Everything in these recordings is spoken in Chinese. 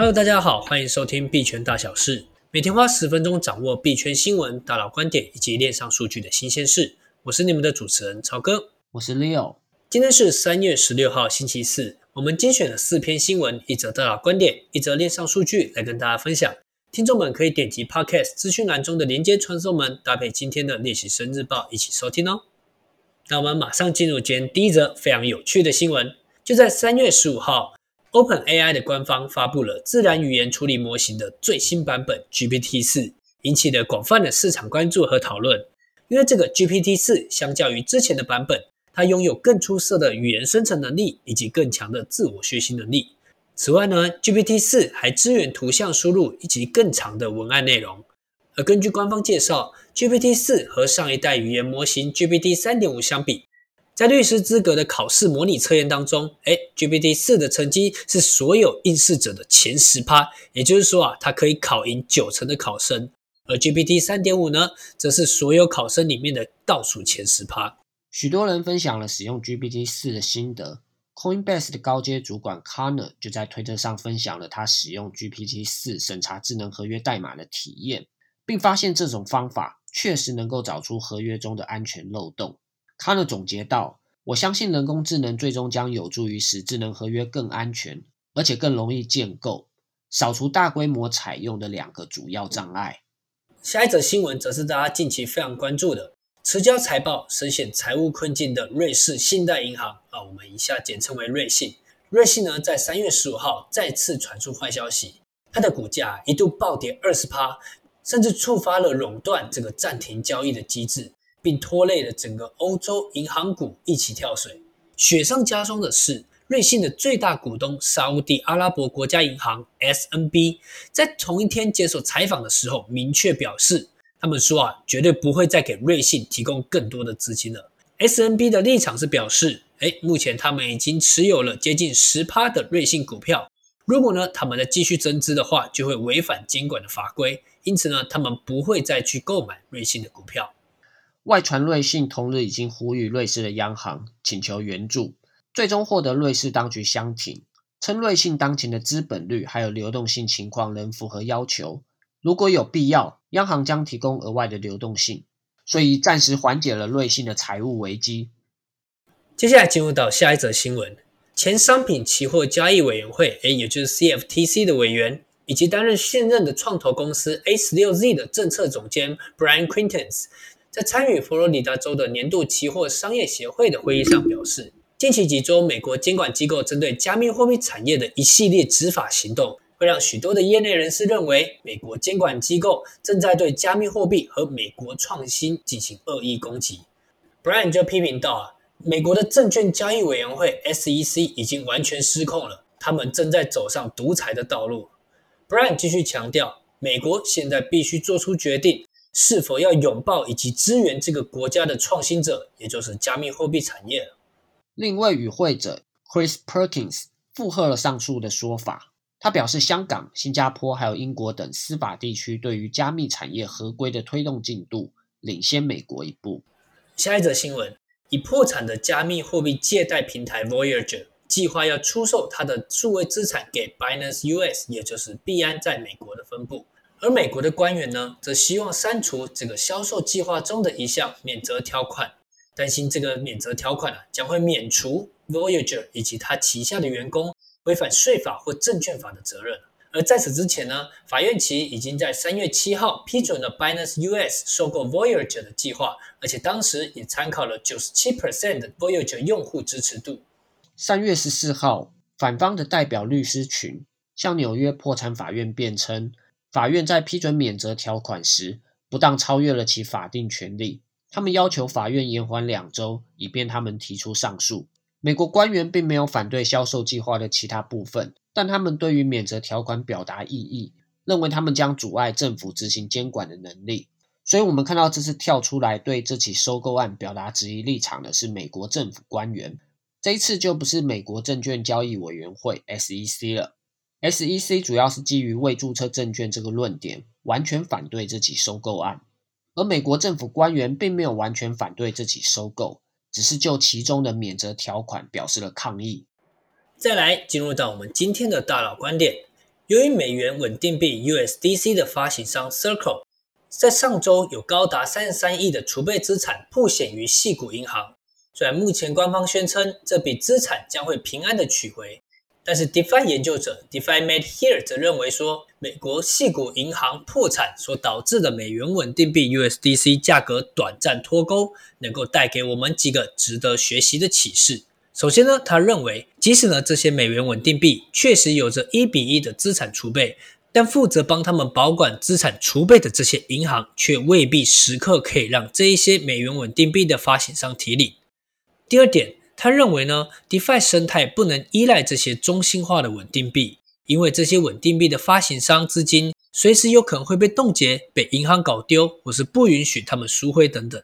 Hello，大家好，欢迎收听币圈大小事，每天花十分钟掌握币圈新闻、大佬观点以及链上数据的新鲜事。我是你们的主持人超哥，我是 Leo。今天是三月十六号，星期四。我们精选了四篇新闻、一则大佬观点、一则链上数据来跟大家分享。听众们可以点击 Podcast 资讯栏中的连接传送门，搭配今天的练习生日报一起收听哦。那我们马上进入今天第一则非常有趣的新闻，就在三月十五号。OpenAI 的官方发布了自然语言处理模型的最新版本 GPT-4，引起了广泛的市场关注和讨论。因为这个 GPT-4 相较于之前的版本，它拥有更出色的语言生成能力以及更强的自我学习能力。此外呢，GPT-4 还支援图像输入以及更长的文案内容。而根据官方介绍，GPT-4 和上一代语言模型 GPT-3.5 相比，在律师资格的考试模拟测验当中，哎，GPT-4 的成绩是所有应试者的前十趴，也就是说啊，它可以考赢九成的考生。而 GPT-3.5 呢，则是所有考生里面的倒数前十趴。许多人分享了使用 GPT-4 的心得，Coinbase 的高阶主管 Connor 就在推特上分享了他使用 GPT-4 审查智能合约代码的体验，并发现这种方法确实能够找出合约中的安全漏洞。他呢总结道：“我相信人工智能最终将有助于使智能合约更安全，而且更容易建构，扫除大规模采用的两个主要障碍。”下一则新闻则是大家近期非常关注的，迟交财报、深陷财务困境的瑞士信贷银行啊，我们以下简称为瑞信。瑞信呢，在三月十五号再次传出坏消息，它的股价一度暴跌二十趴，甚至触发了垄断这个暂停交易的机制。并拖累了整个欧洲银行股一起跳水。雪上加霜的是，瑞信的最大股东沙乌地阿拉伯国家银行 SNB 在同一天接受采访的时候，明确表示，他们说啊，绝对不会再给瑞信提供更多的资金了。SNB 的立场是表示，哎，目前他们已经持有了接近十趴的瑞信股票，如果呢，他们再继续增资的话，就会违反监管的法规，因此呢，他们不会再去购买瑞信的股票。外传瑞信同日已经呼吁瑞士的央行请求援助，最终获得瑞士当局相挺，称瑞信当前的资本率还有流动性情况仍符合要求，如果有必要，央行将提供额外的流动性，所以暂时缓解了瑞信的财务危机。接下来进入到下一则新闻，前商品期货交易委员会，也就是 CFTC 的委员，以及担任现任的创投公司 A16Z 的政策总监 Brian Quintens。在参与佛罗里达州的年度期货商业协会的会议上表示，近期几周美国监管机构针对加密货币产业的一系列执法行动，会让许多的业内人士认为，美国监管机构正在对加密货币和美国创新进行恶意攻击。Brian 就批评道：“啊，美国的证券交易委员会 SEC 已经完全失控了，他们正在走上独裁的道路。”Brian 继续强调，美国现在必须做出决定。是否要拥抱以及支援这个国家的创新者，也就是加密货币产业？另一位与会者 Chris Perkins 附和了上述的说法。他表示，香港、新加坡还有英国等司法地区对于加密产业合规的推动进度领先美国一步。下一则新闻：已破产的加密货币借贷平台 Voyager 计划要出售它的数位资产给 Binance US，也就是币安在美国的分部。而美国的官员呢，则希望删除这个销售计划中的一项免责条款，担心这个免责条款啊将会免除 Voyager 以及他旗下的员工违反税法或证券法的责任。而在此之前呢，法院其已经在三月七号批准了 Binance US 收购 Voyager 的计划，而且当时也参考了九十七 percent 的 Voyager 用户支持度。三月十四号，反方的代表律师群向纽约破产法院辩称。法院在批准免责条款时，不当超越了其法定权利。他们要求法院延缓两周，以便他们提出上诉。美国官员并没有反对销售计划的其他部分，但他们对于免责条款表达异议，认为他们将阻碍政府执行监管的能力。所以，我们看到这次跳出来对这起收购案表达质疑立场的是美国政府官员。这一次就不是美国证券交易委员会 （SEC） 了。SEC 主要是基于未注册证券这个论点，完全反对这起收购案，而美国政府官员并没有完全反对这起收购，只是就其中的免责条款表示了抗议。再来进入到我们今天的大佬观点，由于美元稳定币 USDC 的发行商 Circle 在上周有高达三十三亿的储备资产曝险于系股银行，虽然目前官方宣称这笔资产将会平安的取回。但是，DeFi 研究者 DeFi Made Here 则认为说，美国矽谷银行破产所导致的美元稳定币 USDC 价格短暂脱钩，能够带给我们几个值得学习的启示。首先呢，他认为，即使呢这些美元稳定币确实有着一比一的资产储备，但负责帮他们保管资产储备的这些银行，却未必时刻可以让这一些美元稳定币的发行商提领。第二点。他认为呢，DeFi 生态不能依赖这些中心化的稳定币，因为这些稳定币的发行商资金随时有可能会被冻结、被银行搞丢，或是不允许他们赎回等等。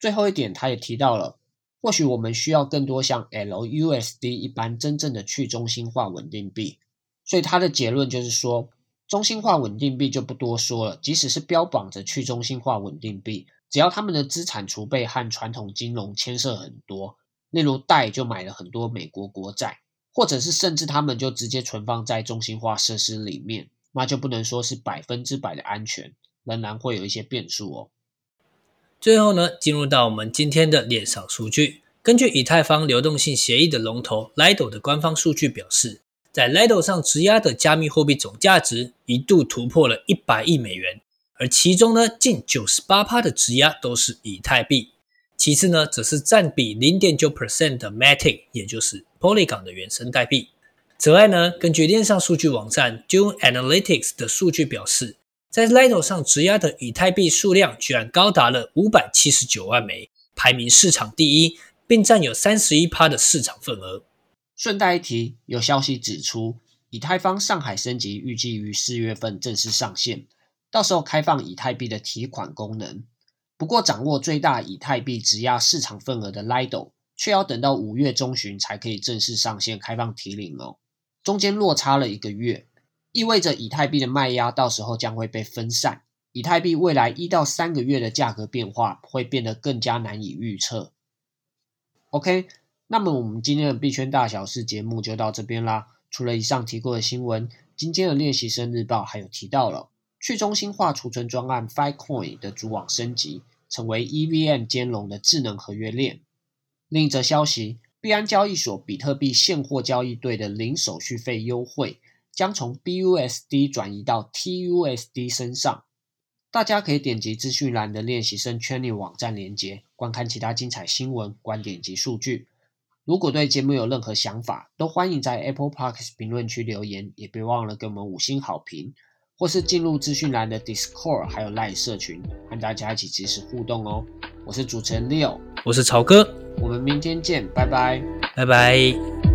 最后一点，他也提到了，或许我们需要更多像 LUSD 一般真正的去中心化稳定币。所以他的结论就是说，中心化稳定币就不多说了，即使是标榜着去中心化稳定币，只要他们的资产储备和传统金融牵涉很多。例如，贷就买了很多美国国债，或者是甚至他们就直接存放在中心化设施里面，那就不能说是百分之百的安全，仍然会有一些变数哦。最后呢，进入到我们今天的链上数据，根据以太坊流动性协议的龙头 Lido 的官方数据表示，在 Lido 上质押的加密货币总价值一度突破了一百亿美元，而其中呢，近九十八趴的质押都是以太币。其次呢，则是占比零点九 percent 的 Matic，也就是 Polygon 的原生代币。此外呢，根据链上数据网站 Dune Analytics 的数据表示，在 Lido 上质押的以太币数量居然高达了五百七十九万枚，排名市场第一，并占有三十一趴的市场份额。顺带一提，有消息指出，以太坊上海升级预计于四月份正式上线，到时候开放以太币的提款功能。不过，掌握最大以太币质押市场份额的 Lido，却要等到五月中旬才可以正式上线开放提领哦，中间落差了一个月，意味着以太币的卖压到时候将会被分散，以太币未来一到三个月的价格变化会变得更加难以预测。OK，那么我们今天的币圈大小事节目就到这边啦。除了以上提过的新闻，今天的练习生日报还有提到了去中心化储存专案 Fi Coin 的主网升级。成为 EVM 兼容的智能合约链。另一则消息，币安交易所比特币现货交易对的零手续费优惠将从 BUSD 转移到 TUSD 身上。大家可以点击资讯栏的练习生圈里网站连接，观看其他精彩新闻、观点及数据。如果对节目有任何想法，都欢迎在 Apple Podcast 评论区留言，也别忘了给我们五星好评。或是进入资讯栏的 Discord，还有 Line 社群，和大家一起及时互动哦。我是主持人 Leo，我是曹哥，我们明天见，拜拜，拜拜。